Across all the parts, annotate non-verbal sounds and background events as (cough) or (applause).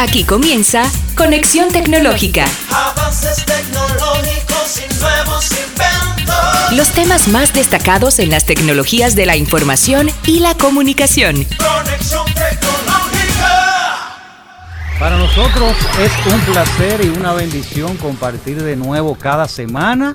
Aquí comienza Conexión Tecnológica. Avances tecnológicos y nuevos inventos. Los temas más destacados en las tecnologías de la información y la comunicación. Conexión tecnológica. Para nosotros es un placer y una bendición compartir de nuevo cada semana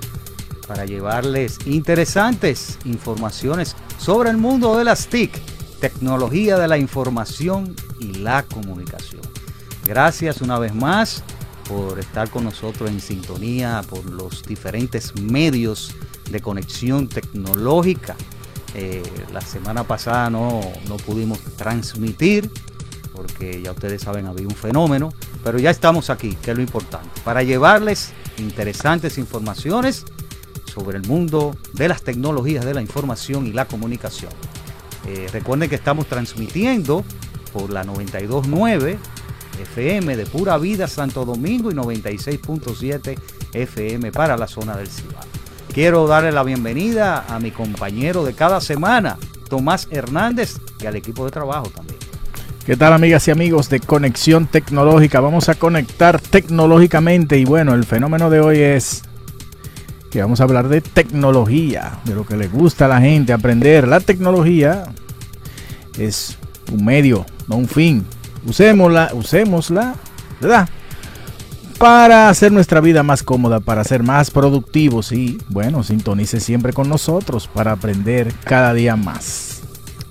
para llevarles interesantes informaciones sobre el mundo de las TIC, tecnología de la información y la comunicación. Gracias una vez más por estar con nosotros en sintonía por los diferentes medios de conexión tecnológica. Eh, la semana pasada no, no pudimos transmitir porque ya ustedes saben había un fenómeno, pero ya estamos aquí, que es lo importante, para llevarles interesantes informaciones sobre el mundo de las tecnologías de la información y la comunicación. Eh, recuerden que estamos transmitiendo por la 929 FM de Pura Vida Santo Domingo y 96.7 FM para la zona del Cibao. Quiero darle la bienvenida a mi compañero de cada semana, Tomás Hernández, y al equipo de trabajo también. ¿Qué tal amigas y amigos de Conexión Tecnológica? Vamos a conectar tecnológicamente y bueno, el fenómeno de hoy es que vamos a hablar de tecnología, de lo que le gusta a la gente aprender. La tecnología es un medio, no un fin. Usémosla, usémosla, ¿verdad? Para hacer nuestra vida más cómoda, para ser más productivos y bueno, sintonice siempre con nosotros para aprender cada día más.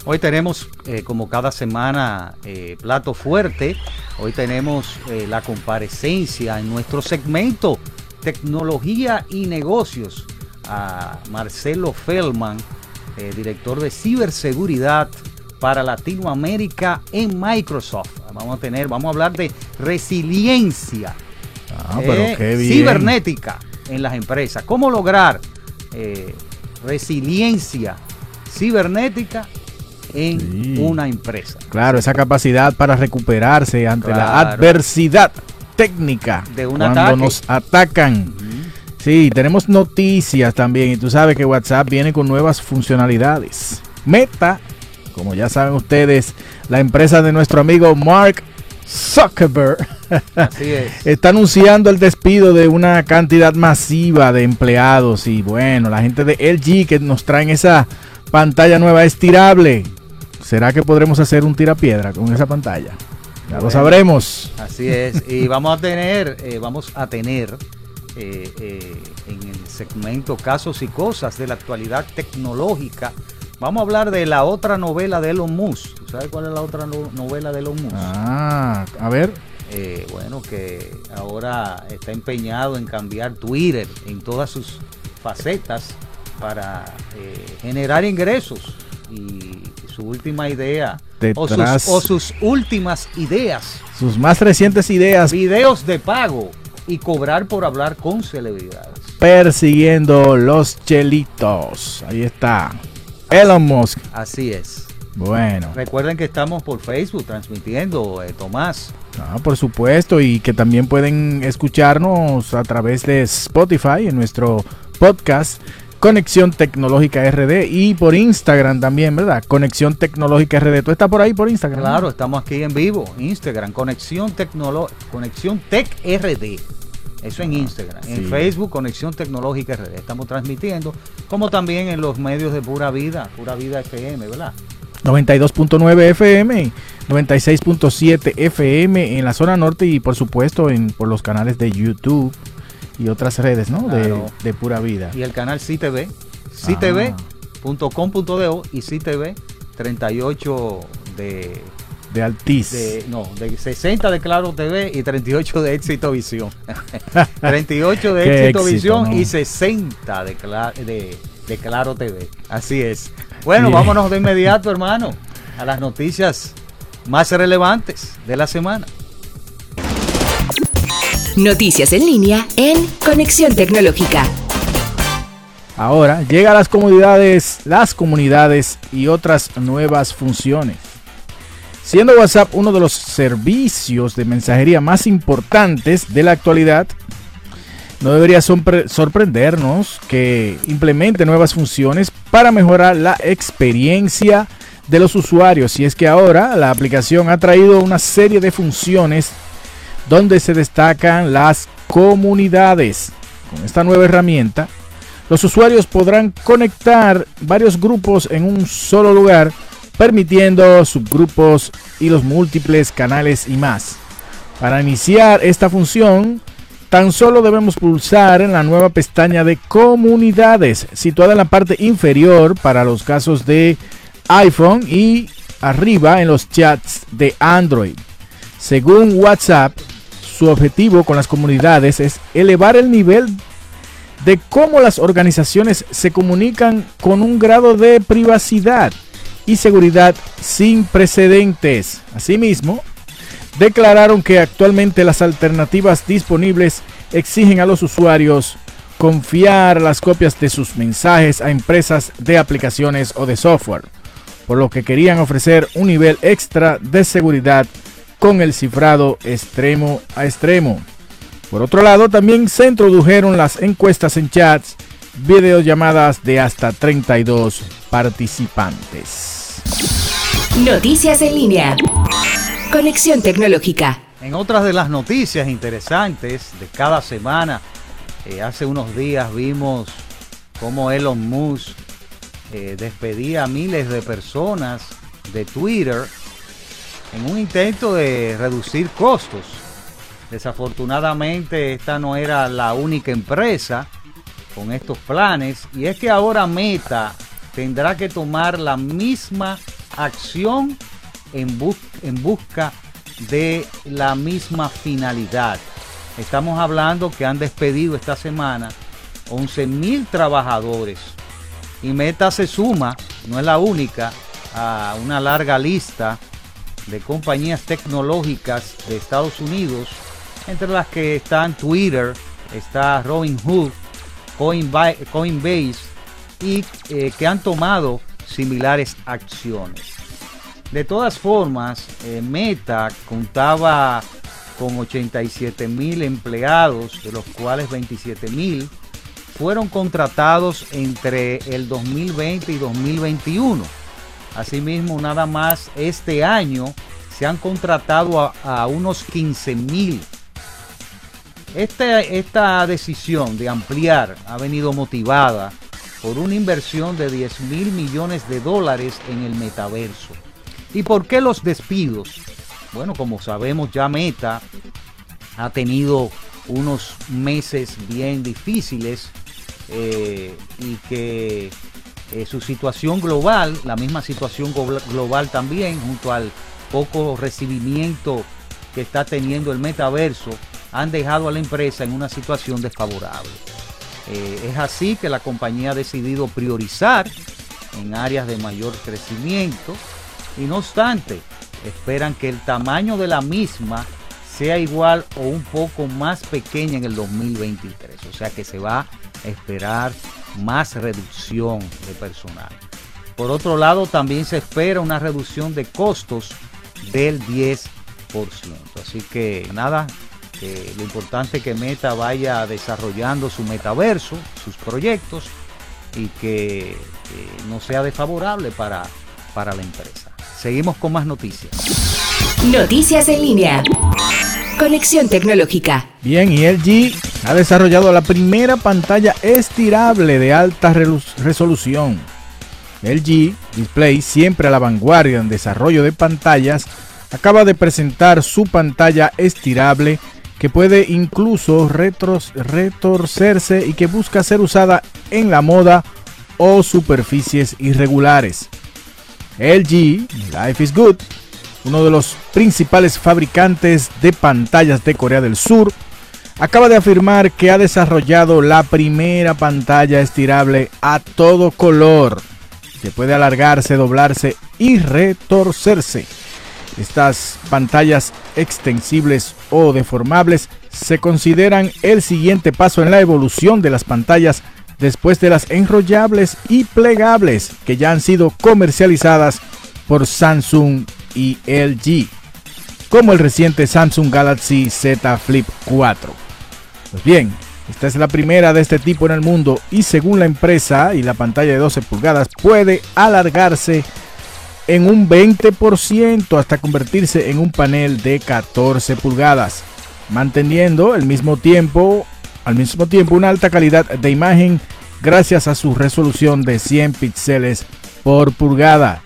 Hoy tenemos, eh, como cada semana, eh, plato fuerte. Hoy tenemos eh, la comparecencia en nuestro segmento Tecnología y Negocios a Marcelo Feldman, director de ciberseguridad para Latinoamérica en Microsoft. Vamos a tener, vamos a hablar de resiliencia Ah, pero eh, qué bien. cibernética en las empresas. ¿Cómo lograr eh, resiliencia cibernética en Sí. una empresa? Claro, esa capacidad para recuperarse ante la adversidad técnica De un cuando ataque. nos atacan. Sí, tenemos noticias también y tú sabes que WhatsApp viene con nuevas funcionalidades. Meta, como ya saben ustedes, la empresa de nuestro amigo Mark Zuckerberg Así es. (laughs) está anunciando el despido de una cantidad masiva de empleados y bueno, la gente de LG que nos traen esa pantalla nueva estirable. ¿Será que podremos hacer un tirapiedra con esa pantalla? Ya lo sabremos. Así es. Y vamos a tener, eh, vamos a tener eh, eh, en el segmento casos y cosas de la actualidad tecnológica. Vamos a hablar de la otra novela de Elon Musk. ¿Tú sabes cuál es la otra no- novela de Elon Musk? Ah, a ver. Eh, bueno, que ahora está empeñado en cambiar Twitter en todas sus facetas para eh, generar ingresos. Y su última idea, o sus, o sus últimas ideas, Sus más recientes ideas videos de pago y cobrar por hablar con celebridades. persiguiendo los chelitos. Ahí está. Elon Musk. Así es. Bueno, Recuerden que estamos por Facebook transmitiendo, eh, Tomás. ah, por supuesto, y que también pueden escucharnos a través de Spotify en nuestro podcast Conexión Tecnológica RD y por Instagram también, ¿verdad? Conexión Tecnológica RD. ¿Tú estás por ahí por Instagram? Claro, estamos aquí en vivo, Instagram, Conexión Tecnolo Conexión Tech RD. Eso en Instagram. En. Facebook, Conexión Tecnológica RD. Estamos transmitiendo, como también en los medios de Pura Vida, Pura Vida FM, ¿verdad? 92.9 FM, 96.7 FM en la zona norte y por supuesto en, por los canales de YouTube y otras redes, ¿no? De- Claro. De, pura vida. Y el canal CTV, Ah. ctv.com.do y CTV 38 de, De Altiz. de- no, de 60 de Claro TV y 38 de Éxito Visión. (laughs) 38 de Éxito éxito, Visión ¿no? y 60 de, Cla- de, de Claro TV. Así es. (laughs) Bueno, vámonos de inmediato, hermano, a las noticias más relevantes de la semana. Noticias en línea en Conexión Tecnológica. Ahora llega a las comunidades, las comunidades y otras nuevas funciones. Siendo WhatsApp uno de los servicios de mensajería más importantes de la actualidad, no debería sorpre- sorprendernos que implemente nuevas funciones para mejorar la experiencia de los usuarios. Y es que ahora la aplicación ha traído una serie de funciones donde se destacan las comunidades. Con esta nueva herramienta, los usuarios podrán conectar varios grupos en un solo lugar, permitiendo subgrupos y los múltiples canales y más. Para iniciar esta función, tan solo debemos pulsar en la nueva pestaña de comunidades, situada en la parte inferior para los casos de iPhone y arriba en los chats de Android. Según WhatsApp, su objetivo con las comunidades es elevar el nivel de cómo las organizaciones se comunican con un grado de privacidad y seguridad sin precedentes. Asimismo, declararon que actualmente las alternativas disponibles exigen a los usuarios confiar las copias de sus mensajes a empresas de aplicaciones o de software, por lo que querían ofrecer un nivel extra de seguridad con el cifrado extremo a extremo. Por otro lado, también se introdujeron las encuestas en chats, videollamadas de hasta 32 participantes. Noticias en línea. Conexión tecnológica. En otras de las noticias interesantes de cada semana, eh, hace unos días vimos cómo Elon Musk eh, despedía a miles de personas de Twitter en un intento de reducir costos. Desafortunadamente esta no era la única empresa con estos planes y es que ahora Meta tendrá que tomar la misma acción en, en busca de la misma finalidad. Estamos hablando que han despedido esta semana 11 mil trabajadores y Meta se suma, no es la única, a una larga lista de compañías tecnológicas de Estados Unidos, entre las que están Twitter, está Robinhood, Coinbase y eh, que han tomado similares acciones. De todas formas, eh, Meta contaba con 87 mil empleados, de los cuales 27 mil fueron contratados entre el 2020 y 2021 Asimismo, nada más este año se han contratado a, unos 15 mil. Esta, esta decisión de ampliar ha venido motivada por una inversión de 10 mil millones de dólares en el metaverso. ¿Y por qué los despidos? Bueno, como sabemos ya Meta ha tenido unos meses bien difíciles eh, y que eh, su situación global, la misma situación global también, junto al poco recibimiento que está teniendo el metaverso, han dejado a la empresa en una situación desfavorable. Eh, es así que la compañía ha decidido priorizar en áreas de mayor crecimiento y no obstante, esperan que el tamaño de la misma sea igual o un poco más pequeña en el 2023. O sea que se va a esperar más reducción de personal. Por otro lado, también se espera una reducción de costos del 10%. Así que nada, lo importante es que Meta vaya desarrollando su metaverso, sus proyectos y que no sea desfavorable para, para la empresa. Seguimos con más noticias. Noticias en línea. Conexión tecnológica. Bien, y LG ha desarrollado la primera pantalla estirable de alta resolución. LG Display, siempre a la vanguardia en desarrollo de pantallas, acaba de presentar su pantalla estirable que puede incluso retorcerse y que busca ser usada en la moda o superficies irregulares. LG Life is Good, uno de los principales fabricantes de pantallas de Corea del Sur, acaba de afirmar que ha desarrollado la primera pantalla estirable a todo color, que puede alargarse, doblarse y retorcerse. Estas pantallas extensibles o deformables se consideran el siguiente paso en la evolución de las pantallas después de las enrollables y plegables que ya han sido comercializadas por Samsung y LG, como el reciente Samsung Galaxy Z Flip 4. Pues bien, esta es la primera de este tipo en el mundo y según la empresa y la pantalla de 12 pulgadas puede alargarse en un 20% hasta convertirse en un panel de 14 pulgadas. manteniendo el mismo tiempo, al mismo tiempo una alta calidad de imagen gracias a su resolución de 100 píxeles por pulgada.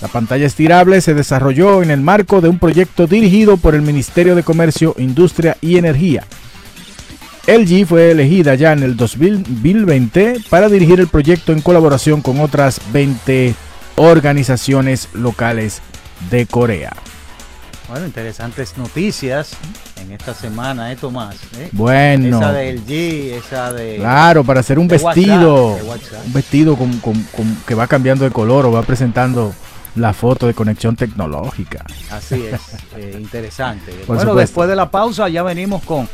La pantalla estirable se desarrolló en el marco de un proyecto dirigido por el Ministerio de Comercio, Industria y Energía. LG fue elegida ya en el 2020 para dirigir el proyecto en colaboración con otras 20 organizaciones locales de Corea. Bueno, interesantes noticias en esta semana, ¿eh, Tomás? ¿Eh? Bueno, Esa de LG, esa de... claro, para hacer un vestido, WhatsApp, de WhatsApp. un vestido con- con- con- que va cambiando de color o va presentando la foto de conexión tecnológica. Así es, eh, interesante. Por bueno, supuesto. después de la pausa ya venimos con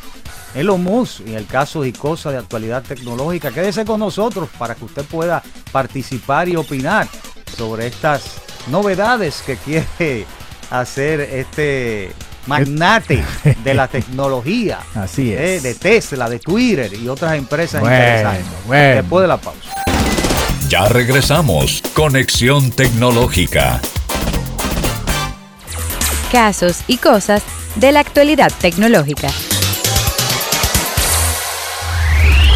Elon Musk y el caso y cosas de actualidad tecnológica. Quédese con nosotros para que usted pueda participar y opinar sobre estas novedades que quiere hacer este magnate de la (laughs) tecnología. Así es. eh, de Tesla, de Twitter y otras empresas Bueno, interesantes. bueno. Después de la pausa. Ya regresamos. Conexión tecnológica. Casos y cosas de la actualidad tecnológica.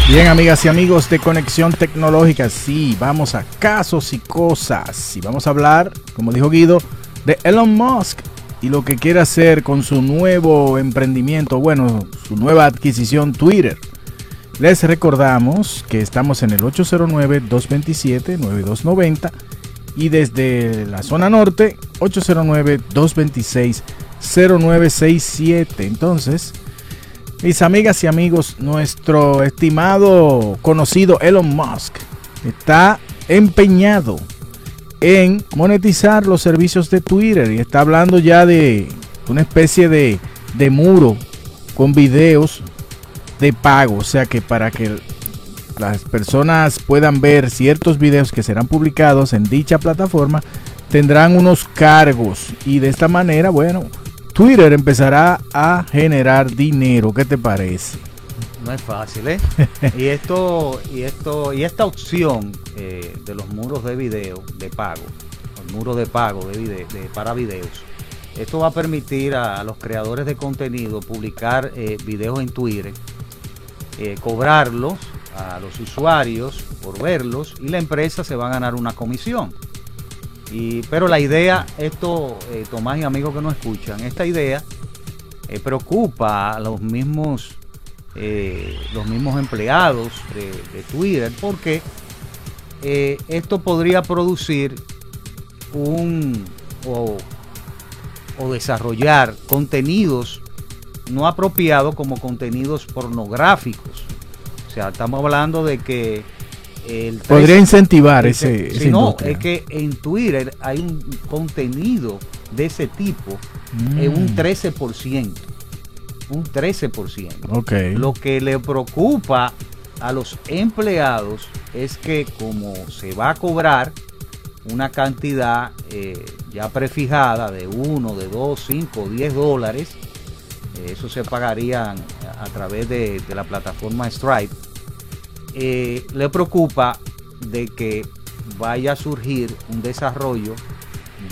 Bien, amigas y amigos de Conexión Tecnológica, sí, vamos a casos y cosas. Y vamos a hablar, como dijo Guido, de Elon Musk y lo que quiere hacer con su nuevo emprendimiento, bueno, su nueva adquisición Twitter. Les recordamos que estamos en el 809-227-9290 y desde la zona norte, 809-226-0967. Entonces, mis amigas y amigos, nuestro estimado conocido Elon Musk está empeñado en monetizar los servicios de Twitter y está hablando ya de una especie de, de muro con videos de pago, o sea que para que las personas puedan ver ciertos videos que serán publicados en dicha plataforma tendrán unos cargos. Y de esta manera, bueno, Twitter empezará a generar dinero. ¿Qué te parece? No es fácil, ¿eh? (laughs) y esto, y esto, y esta opción eh, de los muros de video de pago, el muro de pago de vide- de- para videos, esto va a permitir a, a los creadores de contenido publicar eh, videos en Twitter, eh, cobrarlos a los usuarios por verlos y la empresa se va a ganar una comisión. Pero la idea, esto, eh, Tomás y amigos que nos escuchan, esta idea eh, preocupa a los mismos eh, los mismos empleados de, Twitter porque esto podría producir un o desarrollar contenidos no apropiados como contenidos pornográficos. O sea, estamos hablando de que el Podría 13 incentivar ese- ese, no, industria. es que en Twitter hay un contenido de ese tipo, Mm. en un 13%. Un 13%. Ok. Lo que le preocupa a los empleados es que como se va a cobrar una cantidad eh, ya prefijada de 1, de 2, 5, 10 dólares, eh, eso se pagaría a, a través de, de la plataforma Stripe, eh, le preocupa de que vaya a surgir un desarrollo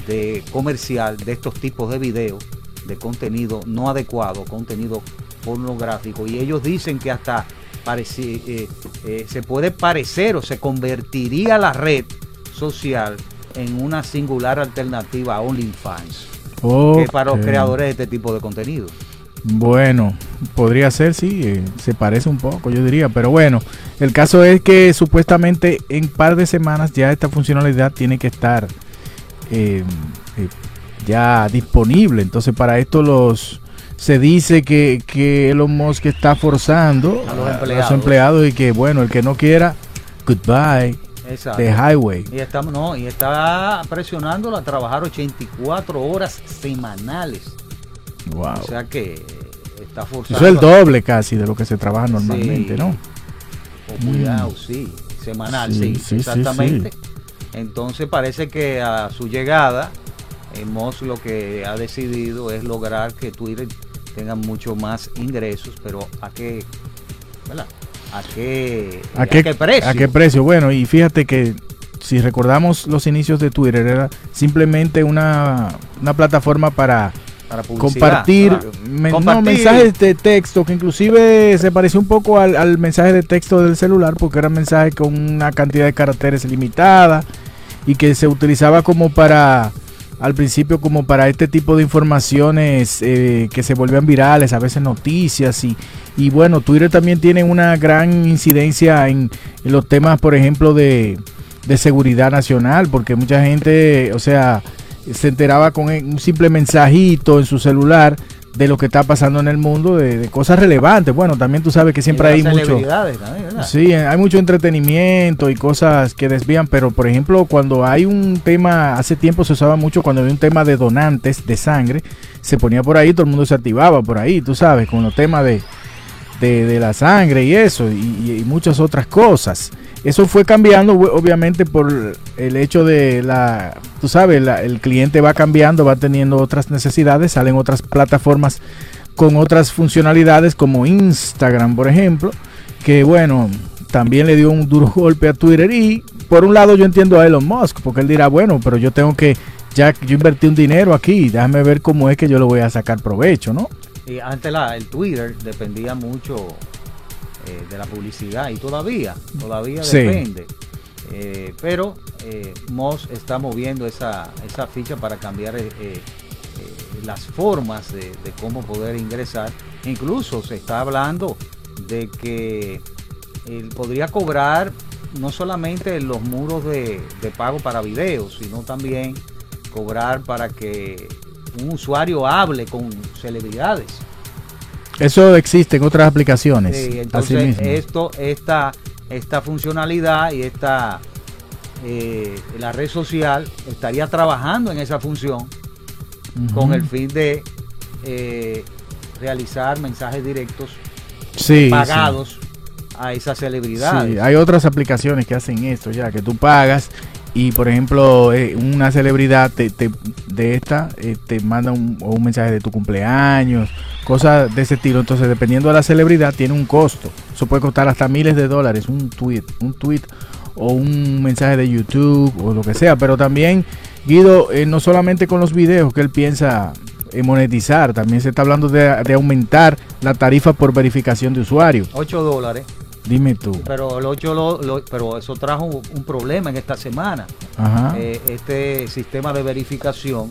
de comercial de estos tipos de videos de contenido no adecuado, contenido pornográfico y ellos dicen que hasta pareci- eh, eh, se puede parecer o se convertiría la red social en una singular alternativa a OnlyFans que para los creadores de este tipo de contenido. Bueno, podría ser, sí, eh, se parece un poco, yo diría, pero bueno, el caso es que supuestamente en par de semanas ya esta funcionalidad tiene que estar eh, eh, ya disponible. Entonces para esto los se dice que, que Elon Musk está forzando A los a empleados. y que bueno, el que no quiera, goodbye, Exacto. the highway. Y está, no, y está presionándolo a trabajar 84 horas semanales. Wow. O sea que está forzando. Eso es el doble casi de lo que se trabaja normalmente, Sí. ¿no? o cuidado, sí. Semanal, Sí, exactamente. Entonces parece que a su llegada, eh, Musk lo que ha decidido es lograr que Twitter tenga mucho más ingresos, pero a qué, ¿verdad? ¿A qué, ¿A qué, precio? ¿A qué precio? Bueno, y fíjate que si recordamos los inicios de Twitter, era simplemente una, una plataforma para Para compartir, men- no, Compartir. mensajes de texto que inclusive se pareció un poco al, al mensaje de texto del celular porque era mensaje con una cantidad de caracteres limitada y que se utilizaba como para al principio como para este tipo de informaciones eh, que se volvían virales, a veces noticias y, y bueno, Twitter también tiene una gran incidencia en, en los temas, por ejemplo, de, de seguridad nacional, porque mucha gente, o sea, se enteraba con un simple mensajito en su celular de lo que está pasando en el mundo, de, de cosas relevantes. Bueno, también tú sabes que siempre hay mucho... Sí, hay mucho entretenimiento y cosas que desvían, pero por ejemplo, cuando hay un tema, hace tiempo se usaba mucho cuando había un tema de donantes de sangre, se ponía por ahí, todo el mundo se activaba por ahí, tú sabes, con los temas de, de, de la sangre y eso, y, y muchas otras cosas. Eso fue cambiando, obviamente, por el hecho de la, tú sabes, el cliente va cambiando, va teniendo otras necesidades, salen otras plataformas con otras funcionalidades como Instagram, por ejemplo, que bueno, también le dio un duro (laughs) golpe a Twitter y por un lado yo entiendo a Elon Musk, porque él dirá, bueno, pero yo tengo que, ya yo invertí un dinero aquí, déjame ver cómo es que yo lo voy a sacar provecho, ¿no? Y antes la, el Twitter dependía mucho eh, de la publicidad y todavía, todavía Sí. depende. Eh, pero eh, Moss está moviendo esa, esa ficha para cambiar las formas de, de cómo poder ingresar. Incluso se está hablando de que él podría cobrar no solamente los muros de, de pago para videos, sino también cobrar para que un usuario hable con celebridades. Eso existe en otras aplicaciones. Sí, así entonces mismo. esto, esta, esta funcionalidad y esta eh, la red social estaría trabajando en esa función con el fin de eh, realizar mensajes directos Sí, pagados a esas sí. celebridades. Sí, hay otras aplicaciones que hacen esto ya, que tú pagas y por ejemplo eh, una celebridad te, te- de esta eh, te manda un, un mensaje de tu cumpleaños, cosas de ese estilo. Entonces dependiendo de la celebridad tiene un costo. Eso puede costar hasta miles de dólares, un tweet, un tweet o un mensaje de YouTube o lo que sea. Pero también Guido, eh, no solamente con los videos que él piensa monetizar, también se está hablando de, de aumentar la tarifa por verificación de usuario. 8 dólares, Dime tú. pero 8 lo- lo- pero eso trajo un, problema en esta semana. Ajá. Eh, este sistema de verificación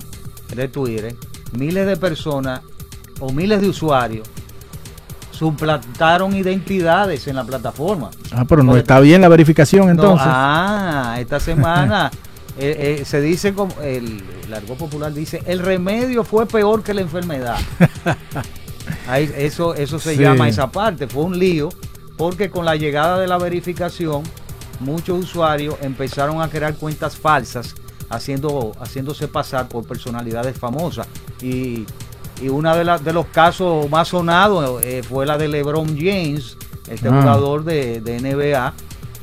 de Twitter, miles de personas o miles de usuarios suplantaron identidades en la plataforma. Ah, pero no Porque- está bien la verificación No, entonces. ah, esta semana (laughs) eh, eh, se dice como el, el argot popular dice el remedio fue peor que la enfermedad. (laughs) Ahí, eso eso se Sí. llama esa parte. Fue un lío porque con la llegada de la verificación muchos usuarios empezaron a crear cuentas falsas haciendo haciéndose pasar por personalidades famosas y y uno de, los casos más sonados eh, fue la de LeBron James, este Ah. jugador de, de NBA,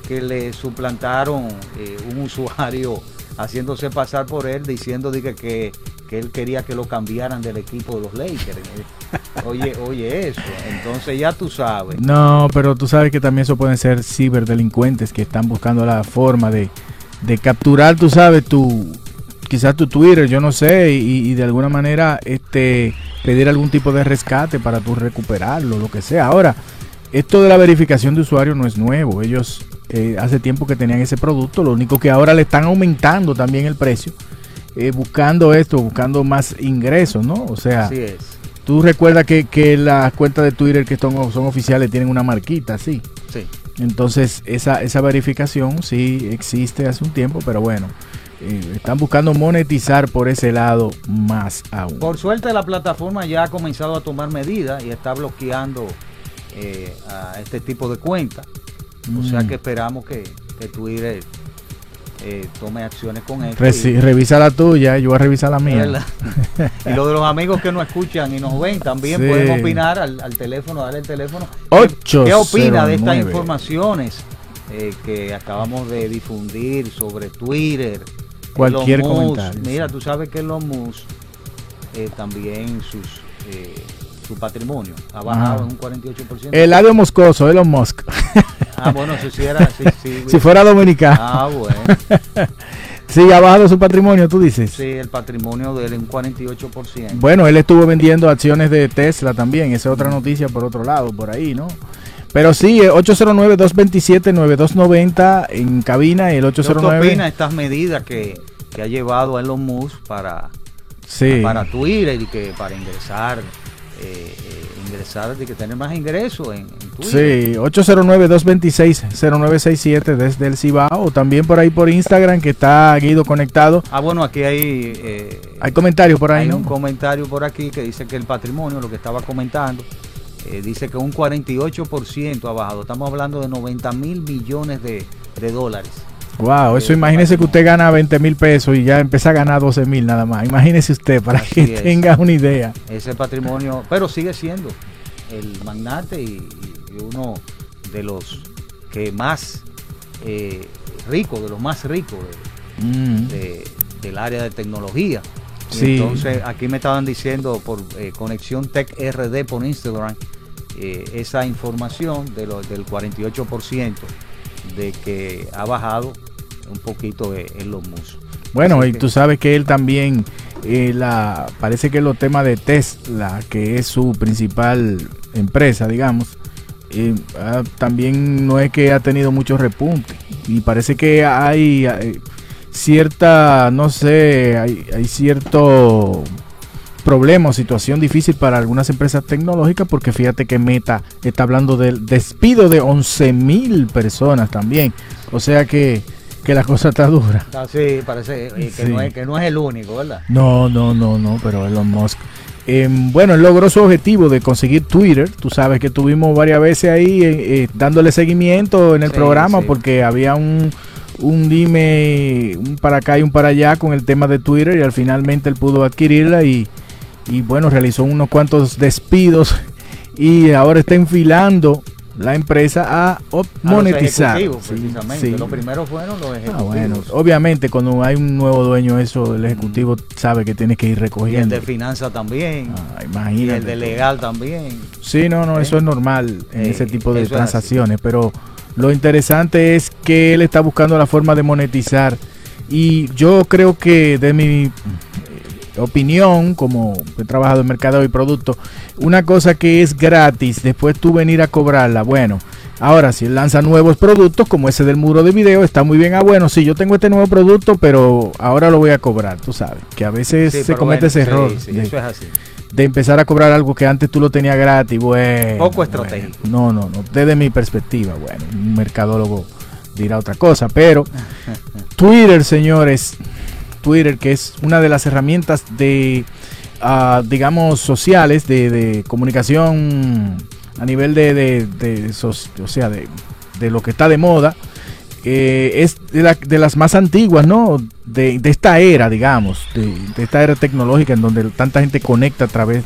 que le suplantaron eh, un usuario haciéndose pasar por él, diciendo de que, que, que él quería que lo cambiaran del equipo de los Lakers. (laughs) Oye, oye eso. Entonces ya tú sabes. No, pero tú sabes que también eso pueden ser ciberdelincuentes que están buscando la forma de, de capturar, tú sabes, tu quizás tu Twitter, yo no sé, y, y de alguna manera este pedir algún tipo de rescate para tú recuperarlo, lo que sea. Ahora, esto de la verificación de usuario no es nuevo. Ellos eh, hace tiempo que tenían ese producto, lo único que ahora le están aumentando también el precio, eh, buscando esto, buscando más ingresos, ¿no? O sea, Así es. Tú recuerdas que, que las cuentas de Twitter que son, son oficiales tienen una marquita, sí. Sí. Entonces, esa, esa verificación sí existe hace un tiempo, pero bueno, eh, están buscando monetizar por ese lado más aún. Por suerte la plataforma ya ha comenzado a tomar medidas y está bloqueando eh, a este tipo de cuentas. O sea Mm. que esperamos que, que Twitter eh, tome acciones con esto. Reci- y- revisa la tuya, yo voy a revisar la mía. ¿verdad? (laughs) y lo de los amigos que nos escuchan y nos ven también Sí. pueden opinar al, al teléfono, darle el teléfono. Ocho ¿Qué opina de estas informaciones eh, que acabamos de difundir sobre Twitter? Cualquier Elon Musk? comentario, Mira, tú sabes que Elon Musk eh, también sus, su patrimonio ha bajado Ajá. en un 48%. El Eladio Moscoso, Elon Musk. (laughs) Ah, bueno, eso sí era. Sí, sí, (laughs) si fuera dominicano. Ah, bueno. Sí, ha bajado su patrimonio, tú dices. Sí, el patrimonio de él en un 48%. Bueno, él estuvo vendiendo acciones de Tesla también. Esa es otra noticia por otro lado, por ahí, ¿no? Pero sí, eh, 809-227-9290 en cabina y el ¿Qué usted 809. opina de estas medidas que, que ha llevado a Elon Musk para, Sí. para Twitter y que para ingresar, eh, eh, ingresar, de que tener más ingresos en, en Twitter? Sí, 809-226-0967 desde el Cibao. O también por ahí por Instagram que está Guido conectado. Ah, bueno, aquí hay, eh, Hay comentarios por ahí, hay ¿no? un comentario por aquí que dice que el patrimonio, lo que estaba comentando, eh, dice que un 48% ha bajado. Estamos hablando de 90 mil millones de, de dólares. Wow, eso Eh, imagínese que usted gana 20 mil pesos y ya empieza a ganar 12 mil nada más. Imagínese usted para Así que es. tenga una idea. Ese patrimonio, pero sigue siendo el magnate y, y uno de los que más eh, ricos, de los más ricos de- Mm. de- del área de tecnología. Sí. Entonces, aquí me estaban diciendo por eh, Conexión Tech RD por Instagram eh, esa información de lo, del 48% de que ha bajado un poquito eh, en los musos. Bueno, Así y que- tú sabes que él también, eh, la, parece que los temas de Tesla, que es su principal empresa, digamos, eh, ah, también no es que ha tenido mucho repunte. Y parece que hay eh, cierta, no sé, hay, hay cierto problema o situación difícil para algunas empresas tecnológicas porque fíjate que Meta está hablando del despido de 11 mil personas también. O sea que, que la cosa está dura. Ah, sí, parece eh, que, Sí. no es, que no es el único, ¿verdad? No, no, no, no, pero Elon Musk. Eh, bueno, él logró su objetivo de conseguir Twitter. Tú sabes que tuvimos varias veces ahí eh, eh, dándole seguimiento en el Sí, programa sí. porque había un, un dime, un para acá y un para allá con el tema de Twitter y al finalmente él pudo adquirirla y, y bueno, realizó unos cuantos despidos (laughs) y ahora está enfilando la empresa a op- A los monetizar. ejecutivos, Sí, sí. Los primeros fueron los Ah, ejecutivos. bueno, obviamente cuando hay un nuevo dueño, eso el ejecutivo sabe que tiene que ir y el recogiendo. de finanzas también. Ah, y el de legal también. Sí, no, no, ¿Eh? eso es normal en Eh, ese tipo de transacciones, pero lo interesante es que él está buscando la forma de monetizar y yo creo que de mi eh, opinión, como he trabajado en mercado y producto, una cosa que es gratis, después tú venir a cobrarla, bueno, ahora si él lanza nuevos productos como ese del muro de video, está muy bien, ah bueno, sí, yo tengo este nuevo producto, pero ahora lo voy a cobrar, tú sabes, que a veces Sí, se comete bueno, ese sí, error. sí, de- eso es así. de empezar a cobrar algo que antes tú lo tenías gratis, bueno. Poco estratégico. bueno. no, no, no. Desde mi perspectiva, bueno, un mercadólogo dirá otra cosa, pero (laughs) Twitter, señores, Twitter, que es una de las herramientas de, ah, digamos, sociales, de, comunicación a nivel de, de, de o sea, de, lo que está de moda, eh, es de, la- de las más antiguas, ¿no? De, esta era, digamos, de, de esta era tecnológica en donde tanta gente conecta a través,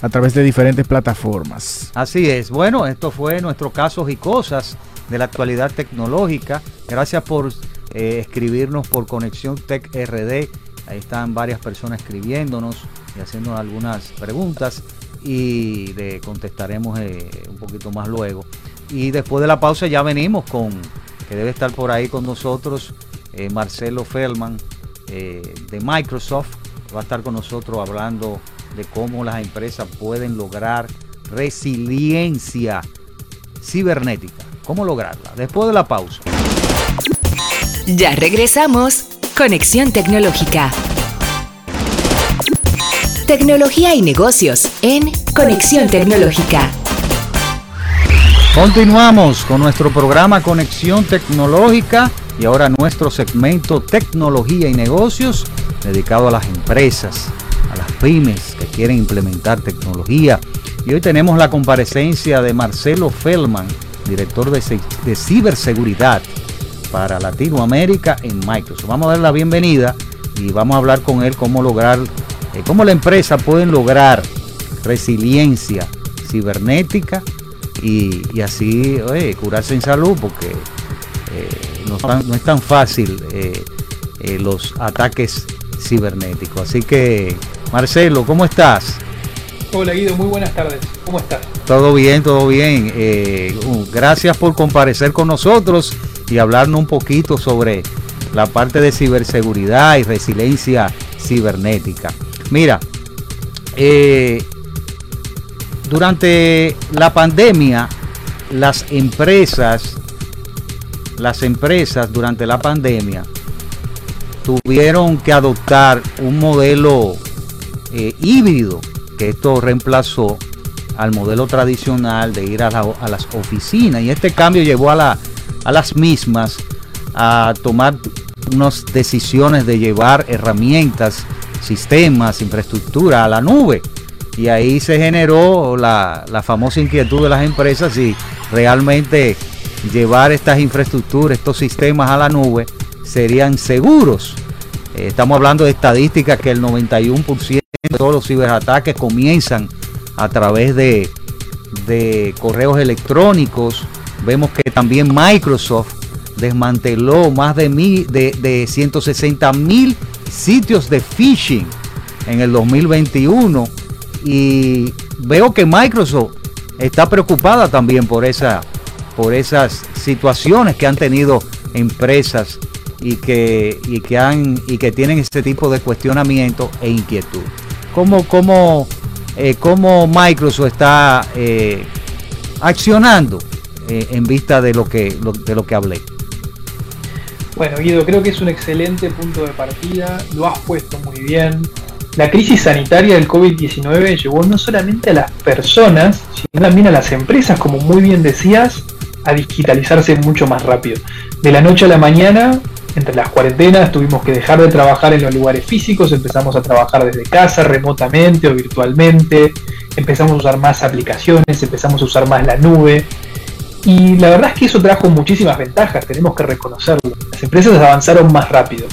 a través de diferentes plataformas. Así es. Bueno, esto fue nuestro casos y cosas de la actualidad tecnológica. Gracias por eh, escribirnos por Conexión Tech RD. Ahí están varias personas escribiéndonos y haciendo algunas preguntas y le contestaremos eh, un poquito más luego. Y después de la pausa ya venimos con, que debe estar por ahí con nosotros, eh, Marcelo Feldman de Microsoft. Va a estar con nosotros hablando de cómo las empresas pueden lograr resiliencia cibernética. ¿Cómo lograrla? Después de la pausa. Ya regresamos. Conexión Tecnológica. Tecnología y negocios en Conexión Tecnológica. Continuamos con nuestro programa Conexión Tecnológica y ahora nuestro segmento Tecnología y Negocios dedicado a las empresas, a las pymes que quieren implementar tecnología. Y hoy tenemos la comparecencia de Marcelo Feldman, director de, de ciberseguridad para Latinoamérica en Microsoft. Vamos a dar la bienvenida y vamos a hablar con él cómo lograr, eh, cómo la empresa pueden lograr resiliencia cibernética y, y así oye, curarse en salud porque eh, no, es tan- no es tan fácil eh, los ataques cibernéticos. Así que, Marcelo, ¿cómo estás? Hola Guido, muy buenas tardes. ¿Cómo estás? Todo bien, todo bien. Eh, gracias por comparecer con nosotros y hablarnos un poquito sobre la parte de ciberseguridad y resiliencia cibernética. Mira, eh, durante la pandemia, las empresas, las empresas durante la pandemia tuvieron que adoptar un modelo eh, híbrido, que esto reemplazó al modelo tradicional de ir a, la- a las oficinas. Y este cambio llevó a, la- a las mismas a tomar unas decisiones de llevar herramientas, sistemas, infraestructura a la nube. Y ahí se generó la, la famosa inquietud de las empresas si realmente llevar estas infraestructuras, estos sistemas a la nube serían seguros. Eh, estamos hablando de estadísticas que el 91% de todos los ciberataques comienzan a través de, de correos electrónicos. Vemos que también Microsoft desmanteló más de, mil, de, de 160 mil sitios de phishing en el 2021 y veo que Microsoft está preocupada también por esa por esas situaciones que han tenido empresas y que y que han y que tienen este tipo de cuestionamiento e inquietud. ¿Cómo, cómo, eh, cómo Microsoft está eh, accionando eh, en vista de lo que lo- de lo que hablé? Bueno, Guido, creo que es un excelente punto de partida, lo has puesto muy bien. La crisis sanitaria del COVID-19 llevó no solamente a las personas, sino también a las empresas, como muy bien decías, a digitalizarse mucho más rápido. De la noche a la mañana, entre las cuarentenas, tuvimos que dejar de trabajar en los lugares físicos, empezamos a trabajar desde casa, remotamente o virtualmente, empezamos a usar más aplicaciones, empezamos a usar más la nube, y la verdad es que eso trajo muchísimas ventajas, tenemos que reconocerlo. Las empresas avanzaron más rápido.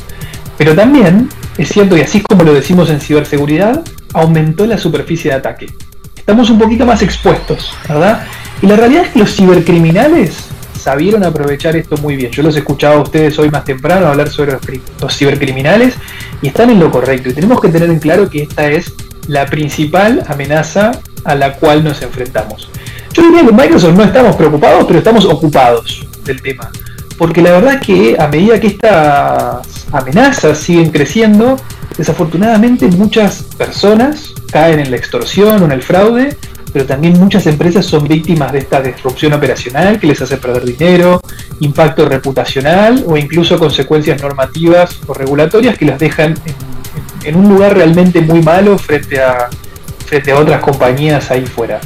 Pero también es cierto que así como lo decimos en ciberseguridad, aumentó la superficie de ataque. Estamos un poquito más expuestos, ¿verdad? Y la realidad es que los cibercriminales sabieron aprovechar esto muy bien. Yo los escuchaba a ustedes hoy más temprano hablar sobre los cibercriminales y están en lo correcto. Y tenemos que tener en claro que esta es la principal amenaza a la cual nos enfrentamos. Yo diría que en Microsoft no estamos preocupados, pero estamos ocupados del tema. Porque la verdad que a medida que estas amenazas siguen creciendo, desafortunadamente muchas personas caen en la extorsión o en el fraude, pero también muchas empresas son víctimas de esta disrupción operacional que les hace perder dinero, impacto reputacional o incluso consecuencias normativas o regulatorias que las dejan en, un lugar realmente muy malo frente a otras compañías ahí fuera.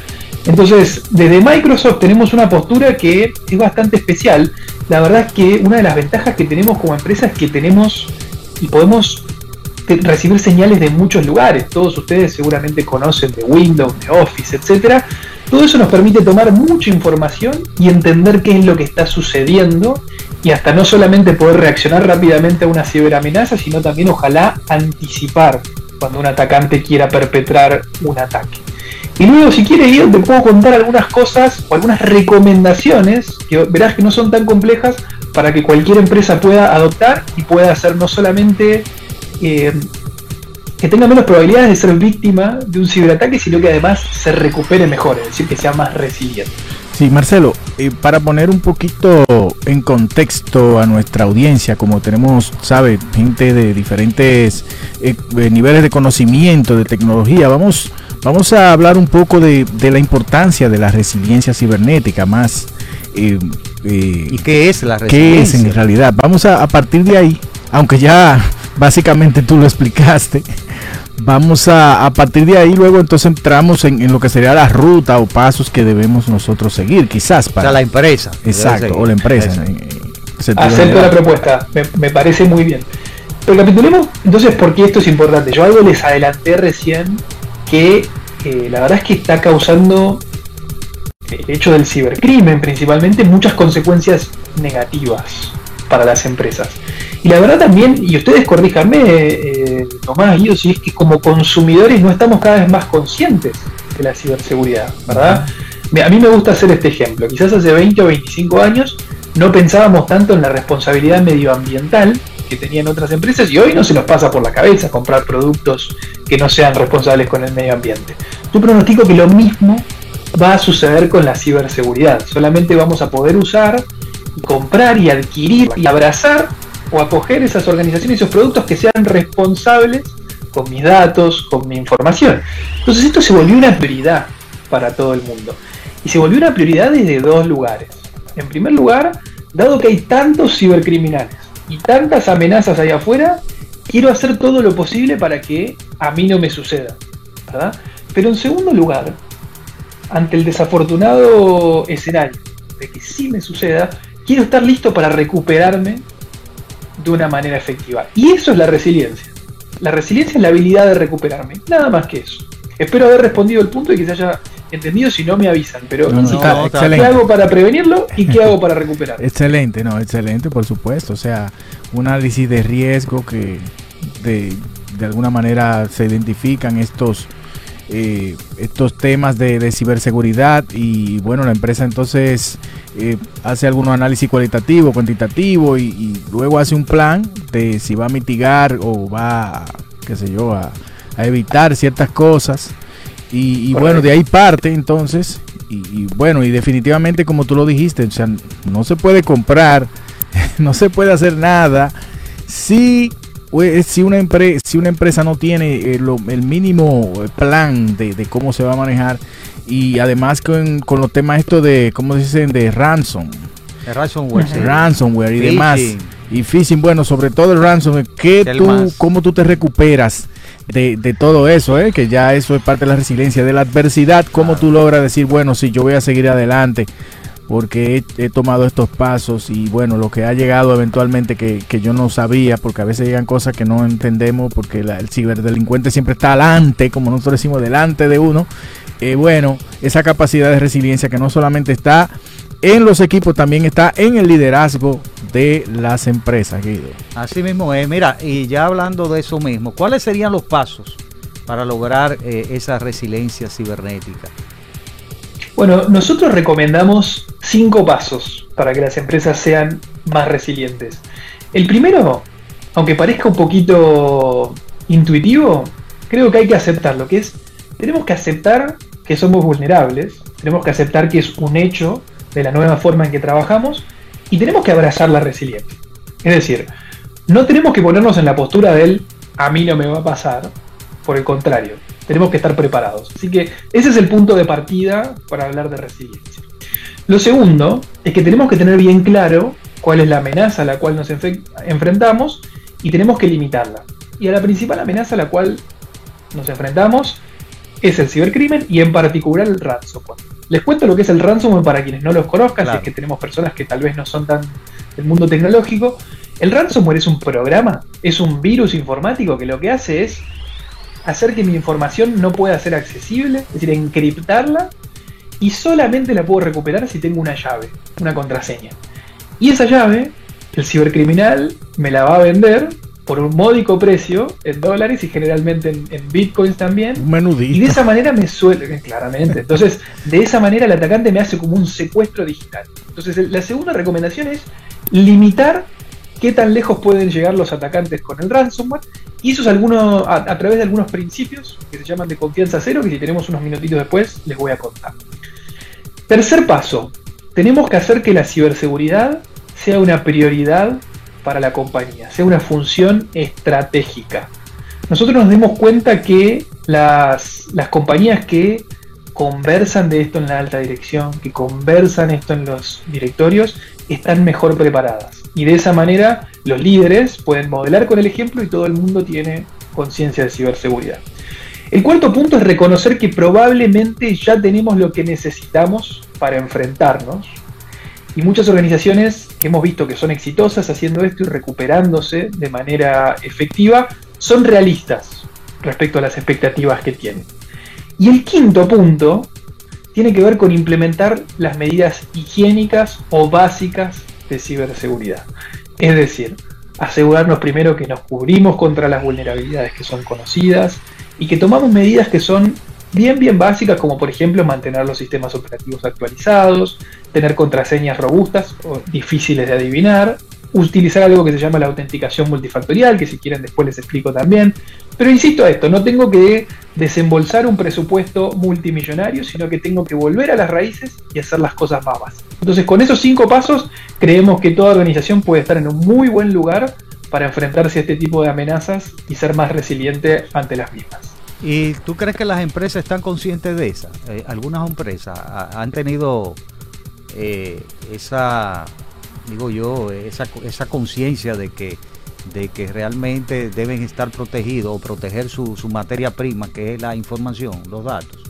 Entonces, desde Microsoft tenemos una postura que es bastante especial. La verdad es que una de las ventajas que tenemos como empresa es que tenemos y podemos recibir señales de muchos lugares. Todos ustedes seguramente conocen de Windows, de Office, etcétera. Todo eso nos permite tomar mucha información y entender qué es lo que está sucediendo y hasta no solamente poder reaccionar rápidamente a una ciberamenaza, sino también ojalá anticipar cuando un atacante quiera perpetrar un ataque. Y luego, si quieres, Guido, te puedo contar algunas cosas o algunas recomendaciones que verás que no son tan complejas para que cualquier empresa pueda adoptar y pueda hacer no solamente eh, que tenga menos probabilidades de ser víctima de un ciberataque, sino que además se recupere mejor, es decir, que sea más resiliente. Sí, Marcelo, eh, para poner un poquito en contexto a nuestra audiencia, como tenemos, sabe, gente de diferentes eh, niveles de conocimiento, de tecnología, vamos, vamos a hablar un poco de, de la importancia de la resiliencia cibernética, más eh, eh, ¿Y qué es la qué es resiliencia? en realidad. Vamos a, a partir de ahí, aunque ya (laughs) básicamente tú lo explicaste, vamos a, a partir de ahí luego entonces entramos en, en lo que sería la ruta o pasos que debemos nosotros seguir, quizás O para... sea, la empresa. exacto, o la empresa. Acepto la propuesta, me, me parece muy bien. Recapitulemos entonces por qué esto es importante. Yo algo les adelanté recién que eh, la verdad es que está causando el hecho del cibercrimen principalmente muchas consecuencias negativas para las empresas. Y la verdad también, y ustedes corríjanme, eh, Tomás, Guido, si es que como consumidores no estamos cada vez más conscientes de la ciberseguridad, ¿verdad? A mí me gusta hacer este ejemplo. Quizás hace 20 o 25 años no pensábamos tanto en la responsabilidad medioambiental que tenían otras empresas y hoy no se nos pasa por la cabeza comprar productos que no sean responsables con el medio ambiente. Yo pronostico que lo mismo va a suceder con la ciberseguridad. Solamente vamos a poder usar, comprar y adquirir y abrazar o acoger esas organizaciones y esos productos que sean responsables con mis datos, con mi información. Entonces esto se volvió una prioridad para todo el mundo. Y se volvió una prioridad desde dos lugares. En primer lugar, dado que hay tantos cibercriminales y tantas amenazas ahí afuera, quiero hacer todo lo posible para que a mí no me suceda. ¿verdad? Pero en segundo lugar, ante el desafortunado escenario de que sí me suceda, quiero estar listo para recuperarme de una manera efectiva. Y eso es la resiliencia. La resiliencia es la habilidad de recuperarme, nada más que eso. Espero haber respondido el punto y que se haya entendido, si no me avisan, pero No, no, insisto, está ¿qué hago para prevenirlo y qué hago para recuperar? (laughs) Excelente, no, excelente, por supuesto. O sea, un análisis de riesgo que de, de alguna manera se identifican estos eh, estos temas de, de ciberseguridad y bueno, la empresa entonces eh, hace algunos análisis cualitativo, cuantitativo y, y luego hace un plan de si va a mitigar o va, qué sé yo, a, a evitar ciertas cosas. Y, y bueno, de ahí parte entonces. Y, y bueno, y definitivamente como tú lo dijiste, o sea, no se puede comprar, (laughs) no se puede hacer nada si, si, una, empre- si una empresa no tiene eh, el mínimo eh, plan de, de cómo se va a manejar. Y además con, con los temas esto de, ¿cómo dicen? De ransom, El ransomware, sí. ransomware y Phishing. demás. Y phishing, bueno, sobre todo el ransomware, ¿qué ¿Qué tú, más? ¿cómo tú te recuperas de, de todo eso? eh? Que ya eso es parte de la resiliencia, de la adversidad, ¿cómo tú logras decir, bueno, sí, yo voy a seguir adelante? Porque he, tomado estos pasos y bueno, lo que ha llegado eventualmente que, que yo no sabía, porque a veces llegan cosas que no entendemos, porque el ciberdelincuente siempre está adelante, como nosotros decimos, delante de uno. Eh, bueno, esa capacidad de resiliencia que no solamente está en los equipos, también está en el liderazgo de las empresas, Guido. Así mismo es. Mira, y ya hablando de eso mismo, ¿cuáles serían los pasos para lograr eh, esa resiliencia cibernética? Bueno, nosotros recomendamos cinco pasos para que las empresas sean más resilientes. El primero, aunque parezca un poquito intuitivo, creo que hay que aceptarlo, que es, tenemos que aceptar que somos vulnerables, tenemos que aceptar que es un hecho de la nueva forma en que trabajamos y tenemos que abrazar la resiliencia. Es decir, no tenemos que ponernos en la postura del a mí no me va a pasar, por el contrario, tenemos que estar preparados. Así que ese es el punto de partida para hablar de resiliencia. Lo segundo es que tenemos que tener bien claro cuál es la amenaza a la cual nos enfrentamos y tenemos que limitarla. Y a la principal amenaza a la cual nos enfrentamos es el cibercrimen y en particular el ransomware. Les cuento lo que es el ransomware para quienes no los conozcan, Claro. si es que tenemos personas que tal vez no son tan del mundo tecnológico. El ransomware es un programa, es un virus informático que lo que hace es hacer que mi información no pueda ser accesible, es decir, encriptarla y solamente la puedo recuperar si tengo una llave, una contraseña. Y esa llave, el cibercriminal me la va a vender por un módico precio en dólares y generalmente en, en bitcoins también. Un menudito. Y de esa manera me suele, claramente. Entonces, de esa manera el atacante me hace como un secuestro digital. Entonces, la segunda recomendación es limitar qué tan lejos pueden llegar los atacantes con el ransomware. Y eso es alguno, a, través de algunos principios que se llaman de confianza cero, que si tenemos unos minutitos después les voy a contar. Tercer paso, tenemos que hacer que la ciberseguridad sea una prioridad para la compañía, sea una función estratégica. Nosotros nos dimos cuenta que las, las compañías que conversan de esto en la alta dirección, que conversan esto en los directorios, están mejor preparadas. Y de esa manera los líderes pueden modelar con el ejemplo y todo el mundo tiene conciencia de ciberseguridad. El cuarto punto es reconocer que probablemente ya tenemos lo que necesitamos para enfrentarnos. Y muchas organizaciones que hemos visto que son exitosas haciendo esto y recuperándose de manera efectiva, son realistas respecto a las expectativas que tienen. Y el quinto punto tiene que ver con implementar las medidas higiénicas o básicas de ciberseguridad. Es decir, asegurarnos primero que nos cubrimos contra las vulnerabilidades que son conocidas y que tomamos medidas que son bien, bien básicas, como por ejemplo mantener los sistemas operativos actualizados, tener contraseñas robustas o difíciles de adivinar, utilizar algo que se llama la autenticación multifactorial, que si quieren después les explico también. Pero insisto a esto, no tengo que desembolsar un presupuesto multimillonario, sino que tengo que volver a las raíces y hacer las cosas más básicas. Entonces, con esos cinco pasos, creemos que toda organización puede estar en un muy buen lugar para enfrentarse a este tipo de amenazas y ser más resiliente ante las mismas. ¿Y tú crees que las empresas están conscientes de esa? Eh, algunas empresas ha- han tenido eh, esa, digo yo, esa, esa conciencia de que, de que realmente deben estar protegidos o proteger su, su materia prima, que es la información, los datos.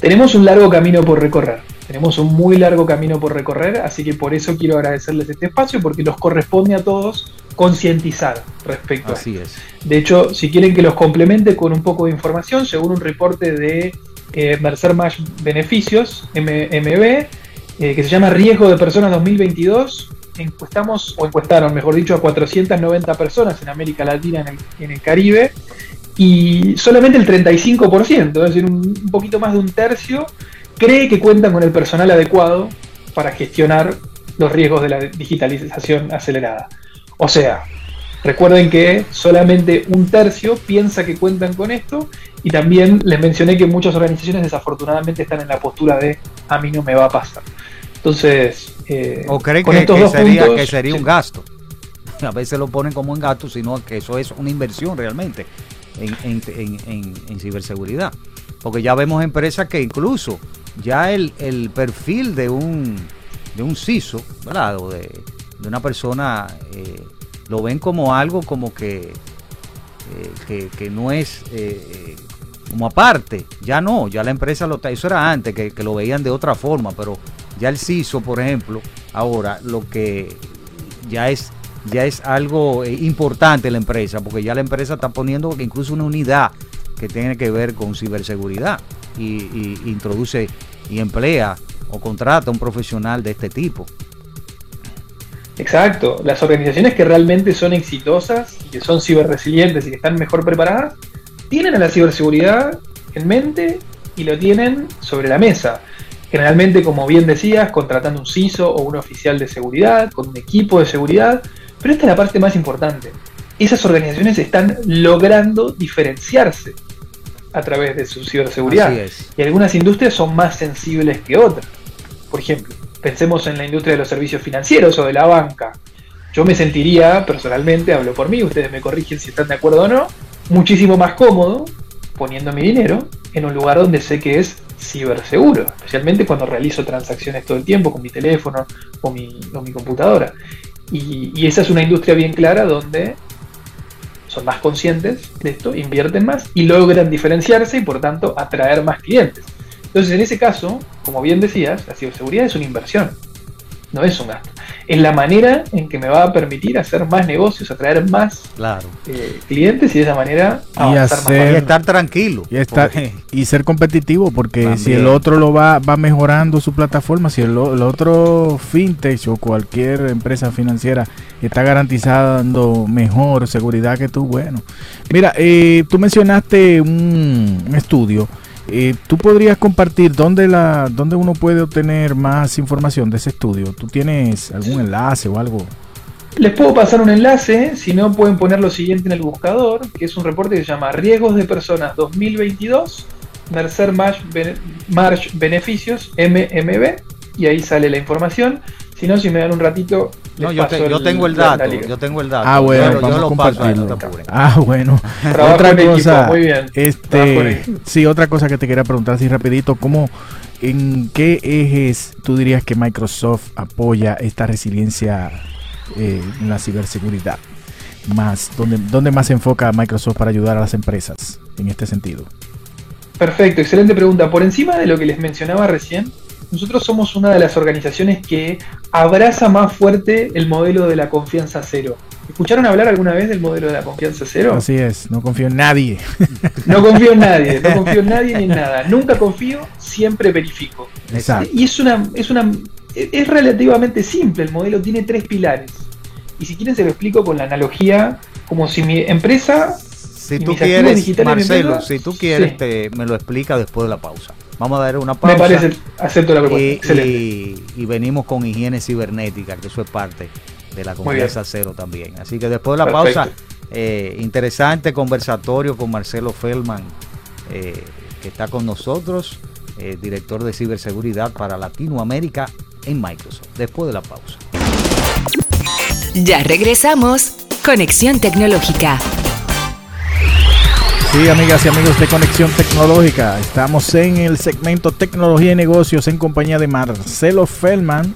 Tenemos un largo camino por recorrer. Tenemos un muy largo camino por recorrer, así que por eso quiero agradecerles este espacio, porque nos corresponde a todos concientizar respecto a esto. Así es. De hecho, si quieren que los complemente con un poco de información, según un reporte de eh, Mercer Mash Beneficios, MB, eh, que se llama Riesgo de Personas 2022, encuestamos, o encuestaron, mejor dicho, a 490 personas en América Latina, en el, en el Caribe, y solamente el 35%, es decir, un, un poquito más de un tercio, cree que cuentan con el personal adecuado para gestionar los riesgos de la digitalización acelerada. O sea, recuerden que solamente un tercio piensa que cuentan con esto y también les mencioné que muchas organizaciones desafortunadamente están en la postura de a mí no me va a pasar. Entonces, eh, O creen con que, estos que dos sería, puntos, que sería sí. un gasto. (laughs) A veces lo ponen como un gasto, sino que eso es una inversión realmente en, en- en- en- en ciberseguridad. Porque ya vemos empresas que incluso ya el, el perfil de un, de un CISO, ¿verdad? O de, de una persona, eh, lo ven como algo como que, eh, que, que no es eh, eh, como aparte. Ya no, ya la empresa lo. Eso era antes, que, que lo veían de otra forma, pero ya el CISO, por ejemplo, ahora lo que ya es ya es algo importante la empresa, porque ya la empresa está poniendo incluso una unidad que tiene que ver con ciberseguridad y, y introduce y emplea o contrata a un profesional de este tipo. Exacto, las organizaciones que realmente son exitosas y que son ciberresilientes y que están mejor preparadas, tienen a la ciberseguridad en mente y lo tienen sobre la mesa. Generalmente, como bien decías, contratando un CISO o un oficial de seguridad, con un equipo de seguridad, pero esta es la parte más importante. Esas organizaciones están logrando diferenciarse a través de su ciberseguridad. Y algunas industrias son más sensibles que otras. Por ejemplo, pensemos en la industria de los servicios financieros o de la banca. Yo me sentiría, personalmente, hablo por mí, ustedes me corrigen si están de acuerdo o no, muchísimo más cómodo poniendo mi dinero en un lugar donde sé que es ciberseguro, especialmente cuando realizo transacciones todo el tiempo con mi teléfono o mi, computadora. Y esa es una industria bien clara donde son más conscientes de esto, invierten más y logran diferenciarse y por tanto atraer más clientes. Entonces, en ese caso, como bien decías, la ciberseguridad es una inversión, no es un gasto. Es la manera en que me va a permitir hacer más negocios, atraer más Claro. eh, clientes y de esa manera Y avanzar más hacer- Y rápido. estar tranquilo. Y, estar, porque- y ser competitivo, porque si el otro lo va, va mejorando su plataforma, si el, otro fintech o cualquier empresa financiera está garantizando mejor seguridad que tú, bueno. Mira, eh, tú mencionaste un estudio. Eh, ¿Tú podrías compartir dónde, la, dónde uno puede obtener más información de ese estudio? ¿Tú tienes algún enlace o algo? Les puedo pasar un enlace, si no pueden poner lo siguiente en el buscador, que es un reporte que se llama Riesgos de Personas 2022, Mercer Marsh, Bene- Marsh Beneficios, MMB, y ahí sale la información. Si no, si me dan un ratito, No, yo, te- yo tengo el dato. Yo tengo el dato. Ah, bueno, Pero vamos yo lo paso ahí, no compartirlo. Ah, bueno. (laughs) Trabajo otra equipo, cosa, muy bien. Este, sí, otra cosa que te quería preguntar así rapidito, ¿cómo, en qué ejes tú dirías que Microsoft apoya esta resiliencia eh, en la ciberseguridad? Más, ¿dónde, ¿dónde más se enfoca Microsoft para ayudar a las empresas en este sentido? Perfecto, excelente pregunta. Por encima de lo que les mencionaba recién, nosotros somos una de las organizaciones que abraza más fuerte el modelo de la confianza cero. ¿Escucharon hablar alguna vez del modelo de la confianza cero? Así es, no confío en nadie. (laughs) No confío en nadie, no (laughs) confío en nadie ni en nada. Nunca confío, siempre verifico. Exacto. Y es una, es una, es relativamente simple. El modelo tiene tres pilares. Y si quieren se lo explico con la analogía, como si mi empresa Si tú quieres, Marcelo, si tú quieres, Sí. te, me lo explica después de la pausa. Vamos a dar una pausa. me parece, acepto la propuesta. y, excelente. y- y venimos con higiene cibernética, que eso es parte de la confianza cero también. Así que después de la Perfecto. pausa, eh, interesante conversatorio con Marcelo Feldman, eh, que está con nosotros, eh, director de ciberseguridad para Latinoamérica en Microsoft. Después de la pausa. Ya regresamos. Conexión Tecnológica. Sí, amigas y amigos de Conexión Tecnológica, estamos en el segmento Tecnología y Negocios en compañía de Marcelo Feldman,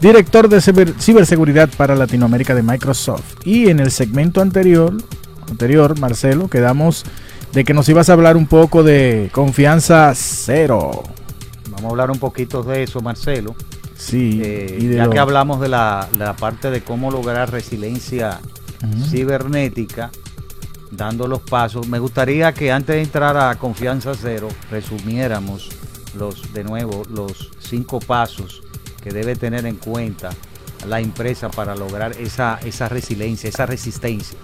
director de ciber- ciberseguridad para Latinoamérica de Microsoft. Y en el segmento anterior, anterior, Marcelo, quedamos de que nos ibas a hablar un poco de confianza cero. Vamos a hablar un poquito de eso, Marcelo. Sí, Eh, y de ya lo- que hablamos de la, parte de cómo lograr resiliencia cibernética, dando los pasos, me gustaría que antes de entrar a confianza cero, resumiéramos los, de nuevo, los cinco pasos que debe tener en cuenta la empresa para lograr esa, esa resiliencia, esa resistencia.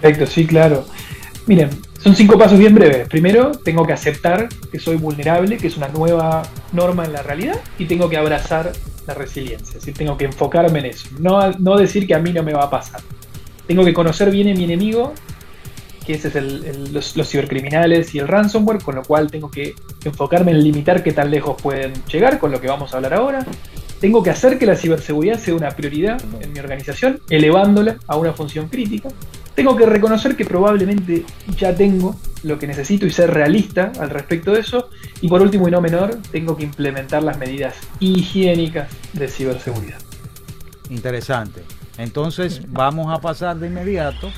Perfecto, sí, claro. Miren, son cinco pasos bien breves. Primero, tengo que aceptar que soy vulnerable, que es una nueva norma en la realidad, y tengo que abrazar la resiliencia. Es decir, tengo que enfocarme en eso. No, no decir que a mí no me va a pasar. Tengo que conocer bien a mi enemigo, que ese es el- los cibercriminales y el ransomware, con lo cual tengo que enfocarme en limitar qué tan lejos pueden llegar, con lo que vamos a hablar ahora. Tengo que hacer que la ciberseguridad sea una prioridad en mi organización, elevándola a una función crítica. Tengo que reconocer que probablemente ya tengo lo que necesito y ser realista al respecto de eso. Y por último y no menor, tengo que implementar las medidas higiénicas de ciberseguridad. Interesante. Entonces vamos a pasar de inmediato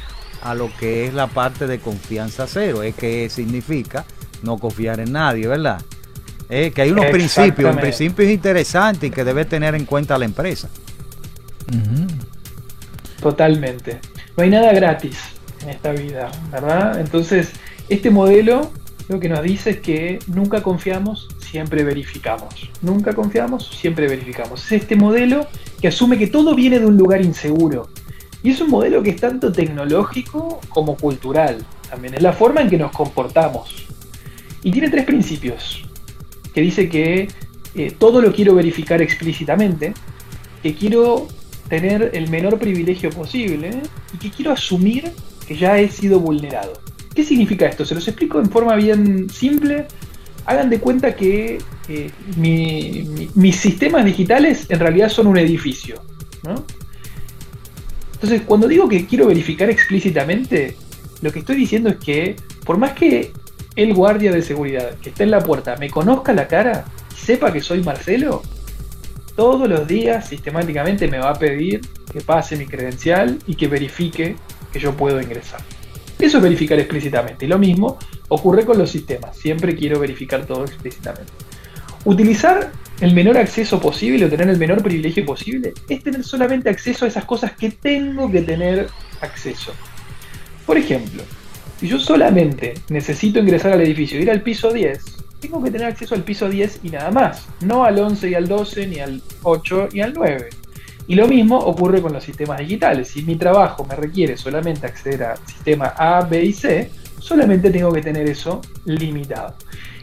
a lo que es la parte de confianza cero. Es que significa no confiar en nadie, ¿verdad? Es que hay unos principios, principios interesantes y que debe tener en cuenta la empresa. Totalmente. No hay nada gratis en esta vida, ¿verdad? Entonces, este modelo lo que nos dice es que nunca confiamos, siempre verificamos. Nunca confiamos, siempre verificamos. Es este modelo que asume que todo viene de un lugar inseguro. Y es un modelo que es tanto tecnológico como cultural. También es la forma en que nos comportamos. Y tiene tres principios. Que dice que eh, todo lo quiero verificar explícitamente, que quiero tener el menor privilegio posible y que quiero asumir que ya he sido vulnerado. ¿Qué significa esto? Se los explico en forma bien simple. Hagan de cuenta que eh, mi- mi- mis sistemas digitales en realidad son un edificio. Entonces, cuando digo que quiero verificar explícitamente, lo que estoy diciendo es que por más que el guardia de seguridad que está en la puerta me conozca la cara, sepa que soy Marcelo, todos los días sistemáticamente me va a pedir que pase mi credencial y que verifique que yo puedo ingresar. Eso es verificar explícitamente. Y lo mismo ocurre con los sistemas. Siempre quiero verificar todo explícitamente. Utilizar el menor acceso posible o tener el menor privilegio posible es tener solamente acceso a esas cosas que tengo que tener acceso. Por ejemplo, si yo solamente necesito ingresar al edificio e ir al piso 10, tengo que tener acceso al piso 10 y nada más, no al 11 y al 12, ni al 8 y al 9. Y lo mismo ocurre con los sistemas digitales. Si mi trabajo me requiere solamente acceder a sistema A, B y C, solamente tengo que tener eso limitado.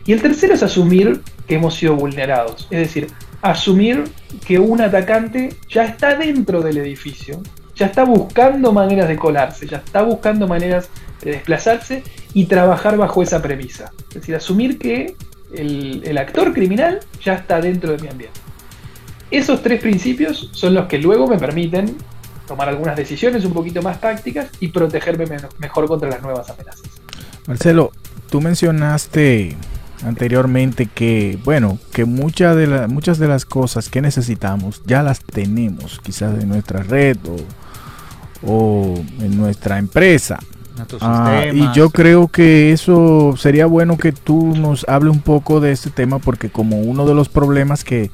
Y el tercero es asumir que hemos sido vulnerados. Es decir, asumir que un atacante ya está dentro del edificio, ya está buscando maneras de colarse, ya está buscando maneras de desplazarse y trabajar bajo esa premisa. Es decir, asumir que el, el actor criminal ya está dentro de mi ambiente. Esos tres principios son los que luego me permiten tomar algunas decisiones un poquito más tácticas y protegerme me- mejor contra las nuevas amenazas. Marcelo, tú mencionaste anteriormente que, bueno, que muchas de, la- muchas de las cosas que necesitamos ya las tenemos, quizás en nuestra red o, o en nuestra empresa. Ah, y yo creo que eso sería bueno que tú nos hable un poco de este tema porque como uno de los problemas que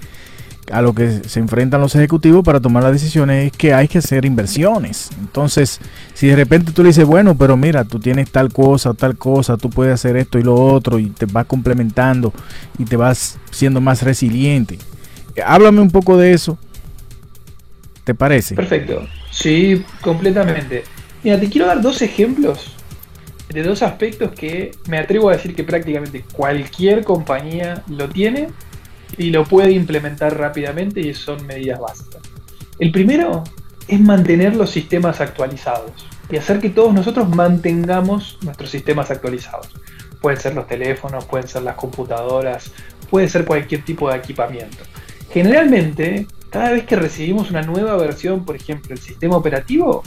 a lo que se enfrentan los ejecutivos para tomar las decisiones es que hay que hacer inversiones. Entonces, si de repente tú le dices, bueno, pero mira, tú tienes tal cosa tal cosa, tú puedes hacer esto y lo otro y te vas complementando y te vas siendo más resiliente. Háblame un poco de eso. ¿Te parece? Perfecto. Sí, completamente. Mira, te quiero dar dos ejemplos de dos aspectos que me atrevo a decir que prácticamente cualquier compañía lo tiene y lo puede implementar rápidamente y son medidas básicas. El primero es mantener los sistemas actualizados y hacer que todos nosotros mantengamos nuestros sistemas actualizados. Pueden ser los teléfonos, pueden ser las computadoras, puede ser cualquier tipo de equipamiento. Generalmente cada vez que recibimos una nueva versión, por ejemplo, del sistema operativo,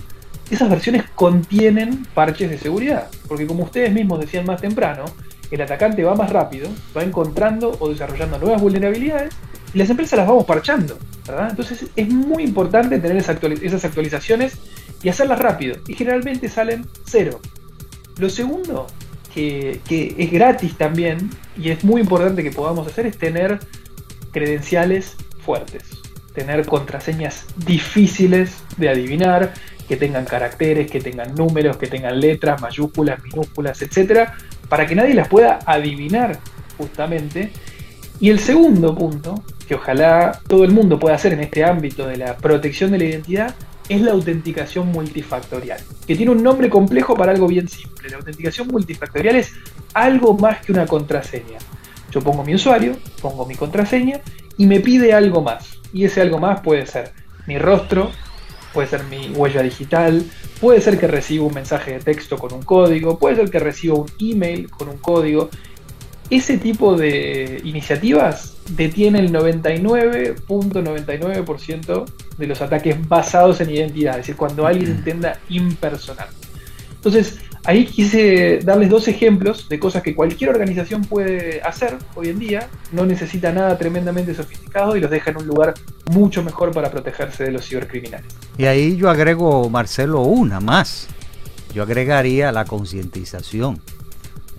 esas versiones contienen parches de seguridad. Porque como ustedes mismos decían más temprano, el atacante va más rápido, va encontrando o desarrollando nuevas vulnerabilidades y las empresas las vamos parchando. ¿verdad? Entonces es muy importante tener esas actualizaciones y hacerlas rápido. Y generalmente salen cero. Lo segundo, que, que es gratis también, y es muy importante que podamos hacer, es tener credenciales fuertes. Tener contraseñas difíciles de adivinar, que tengan caracteres, que tengan números, que tengan letras, mayúsculas, minúsculas, etcétera, para que nadie las pueda adivinar justamente. Y el segundo punto, que ojalá todo el mundo pueda hacer en este ámbito de la protección de la identidad, es la autenticación multifactorial, que tiene un nombre complejo para algo bien simple. La autenticación multifactorial es algo más que una contraseña. Yo pongo mi usuario, pongo mi contraseña y me pide algo más. Y ese algo más puede ser mi rostro, puede ser mi huella digital, puede ser que reciba un mensaje de texto con un código, puede ser que reciba un email con un código. Ese tipo de iniciativas detiene el 99.99% de los ataques basados en identidad, es decir, cuando alguien intenta impersonal. Entonces, ahí quise darles dos ejemplos de cosas que cualquier organización puede hacer hoy en día, no necesita nada tremendamente sofisticado y los deja en un lugar mucho mejor para protegerse de los cibercriminales. Y ahí yo agrego, Marcelo, una más. Yo agregaría la concientización,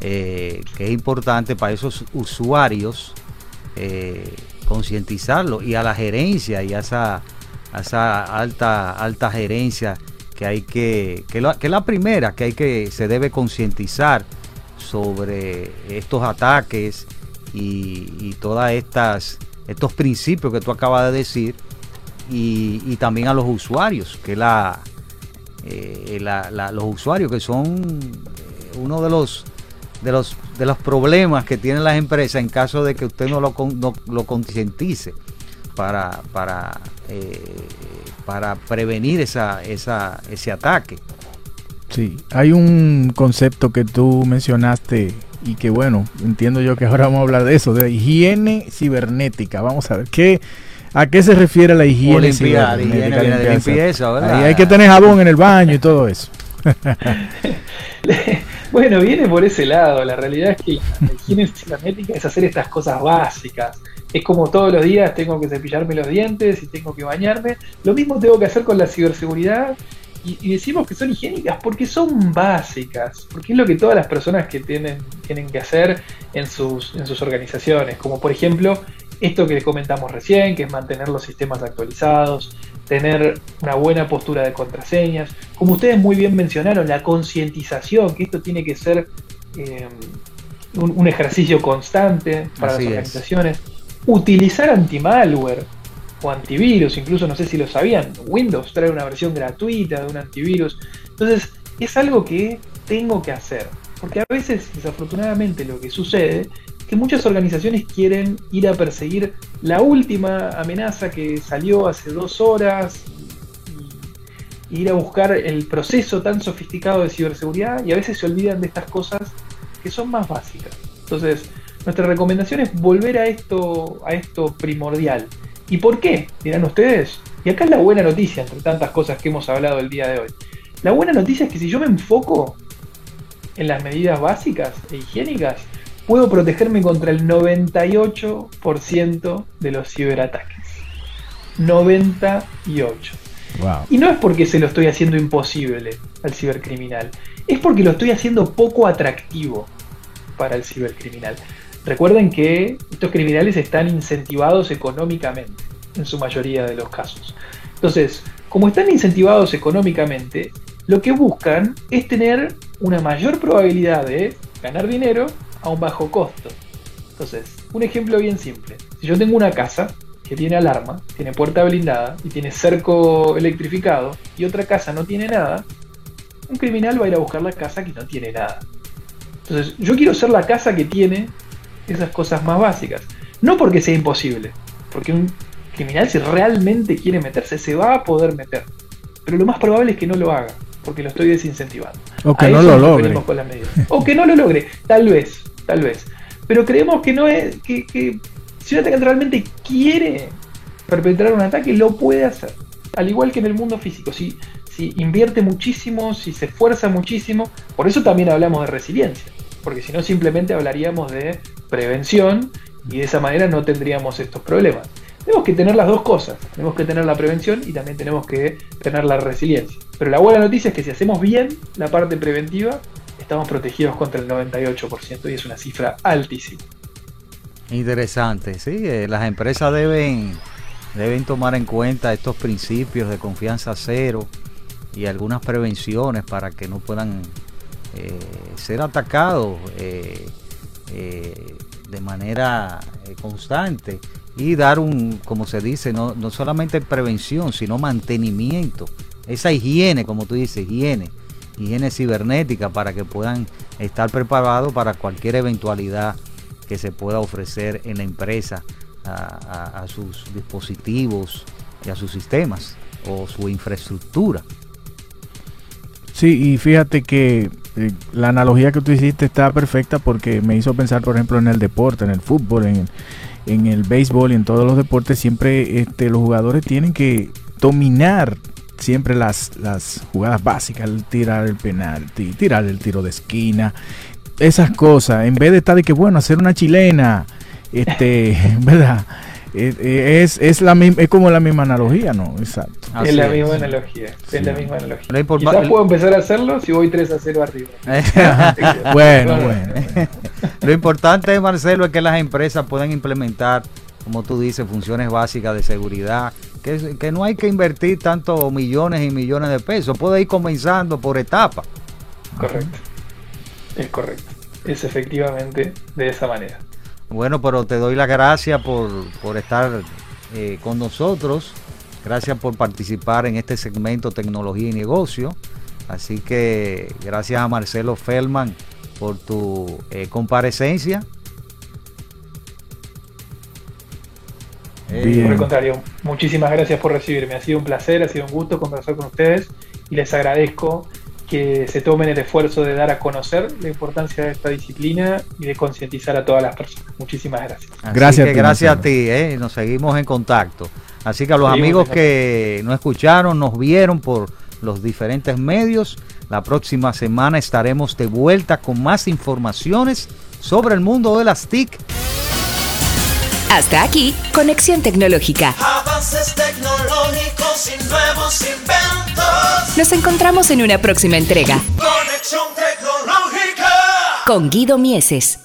eh, que es importante para esos usuarios eh, concientizarlo y a la gerencia y a esa, a esa alta, alta gerencia que hay que, que, la, que la primera que hay que se debe concientizar sobre estos ataques y, y todas estas estos principios que tú acabas de decir y, también a los usuarios, que la, eh, los usuarios que son eh, uno de los de los de los problemas que tienen las empresas en caso de que usted no lo no lo concientice para para eh, para prevenir esa, esa ese ataque. Sí, hay un concepto que tú mencionaste y que bueno, entiendo yo que ahora vamos a hablar de eso, de higiene cibernética. Vamos a ver qué a qué se refiere la higiene Olimpiada, cibernética. higiene, viene de limpieza. limpieza, ¿verdad? Ahí hay que tener jabón en el baño y todo eso. (laughs) (laughs) Bueno, viene por ese lado. La realidad es que la higiene cibernética es hacer estas cosas básicas. Es como todos los días tengo que cepillarme los dientes y tengo que bañarme. Lo mismo tengo que hacer con la ciberseguridad. Y, y decimos que son higiénicas porque son básicas. Porque es lo que todas las personas que tienen, tienen que hacer en sus, en sus organizaciones. Como por ejemplo esto que les comentamos recién, que es mantener los sistemas actualizados, tener una buena postura de contraseñas. Como ustedes muy bien mencionaron, la concientización, que esto tiene que ser eh, un, un ejercicio constante para Así las es. Utilizar antimalware o antivirus, incluso no sé si lo sabían, Windows trae una versión gratuita de un antivirus. Entonces, es algo que tengo que hacer. Porque a veces, desafortunadamente, lo que sucede es que muchas organizaciones quieren ir a perseguir la última amenaza que salió hace dos horas y ir a buscar el proceso tan sofisticado de ciberseguridad y a veces se olvidan de estas cosas que son más básicas. Entonces, nuestra recomendación es volver a esto, a esto primordial. ¿Y por qué? Dirán ustedes. Y acá es la buena noticia, entre tantas cosas que hemos hablado el día de hoy. La buena noticia es que si yo me enfoco en las medidas básicas e higiénicas, puedo protegerme contra el 98% de los ciberataques. 98. Wow. Y no es porque se lo estoy haciendo imposible al cibercriminal, es porque lo estoy haciendo poco atractivo para el cibercriminal. Recuerden que estos criminales están incentivados económicamente, en su mayoría de los casos. Entonces, como están incentivados económicamente, lo que buscan es tener una mayor probabilidad de ganar dinero a un bajo costo. Entonces, un ejemplo bien simple. Si yo tengo una casa que tiene alarma, tiene puerta blindada y tiene cerco electrificado y otra casa no tiene nada, un criminal va a ir a buscar la casa que no tiene nada. Entonces, yo quiero ser la casa que tiene esas cosas más básicas. No porque sea imposible, porque un criminal si realmente quiere meterse, se va a poder meter. Pero lo más probable es que no lo haga, porque lo estoy desincentivando. O que A no lo logre. con. O que no lo logre, tal vez, tal vez. Pero creemos que no es, que, que si un atacante realmente quiere perpetrar un ataque, lo puede hacer. Al igual que en el mundo físico, si, si invierte muchísimo, si se esfuerza muchísimo, por eso también hablamos de resiliencia, porque si no simplemente hablaríamos de prevención y de esa manera no tendríamos estos problemas. Tenemos que tener las dos cosas, tenemos que tener la prevención y también tenemos que tener la resiliencia. Pero la buena noticia es que si hacemos bien la parte preventiva, estamos protegidos contra el 98% y es una cifra altísima. Interesante, sí, eh, las empresas deben, deben tomar en cuenta estos principios de confianza cero y algunas prevenciones para que no puedan eh, ser atacados eh, eh, de manera constante y dar un, como se dice, no, no solamente prevención, sino mantenimiento. Esa higiene, como tú dices, higiene, higiene cibernética para que puedan estar preparados para cualquier eventualidad que se pueda ofrecer en la empresa a, a- sus dispositivos y a sus sistemas o su infraestructura. Sí, y fíjate que la analogía que tú hiciste está perfecta porque me hizo pensar, por ejemplo, en el deporte, en el fútbol, en el, en el béisbol y en todos los deportes. Siempre este, los jugadores tienen que dominar siempre las, las jugadas básicas, el tirar el penalti, tirar el tiro de esquina, esas cosas. En vez de estar de que, bueno, hacer una chilena, este, (laughs) ¿verdad? Es, es, la, misma- es como la misma analogía, ¿no? Exacto. Así es la es. misma analogía. Sí. Es la misma analogía. Quizás puedo empezar a hacerlo si voy 3 a 0 arriba. (laughs) Bueno, bueno. bueno. (laughs) Lo importante, Marcelo, es que las empresas puedan implementar, como tú dices, funciones básicas de seguridad, que, que no hay que invertir tantos millones y millones de pesos, puede ir comenzando por etapas. Correcto. Es correcto. Es efectivamente de esa manera. Bueno, pero te doy las gracias por, por estar eh, con nosotros, gracias por participar en este segmento Tecnología y Negocio. Así que gracias a Marcelo Feldman por tu eh, comparecencia. Eh, Bien. Por el contrario, muchísimas gracias por recibirme. Ha sido un placer, ha sido un gusto conversar con ustedes y les agradezco que se tomen el esfuerzo de dar a conocer la importancia de esta disciplina y de concientizar a todas las personas. Muchísimas gracias. Así Gracias que a ti, gracias a ti, ¿eh? nos seguimos en contacto. Así que a los Seguimos amigos que nos escucharon, nos vieron por los diferentes medios, la próxima semana estaremos de vuelta con más informaciones sobre el mundo de las TIC. Hasta aquí, Conexión Tecnológica. Avances tecnológicos y nuevos inventos. Nos encontramos en una próxima entrega Conexión tecnológica. con Guido Mieses.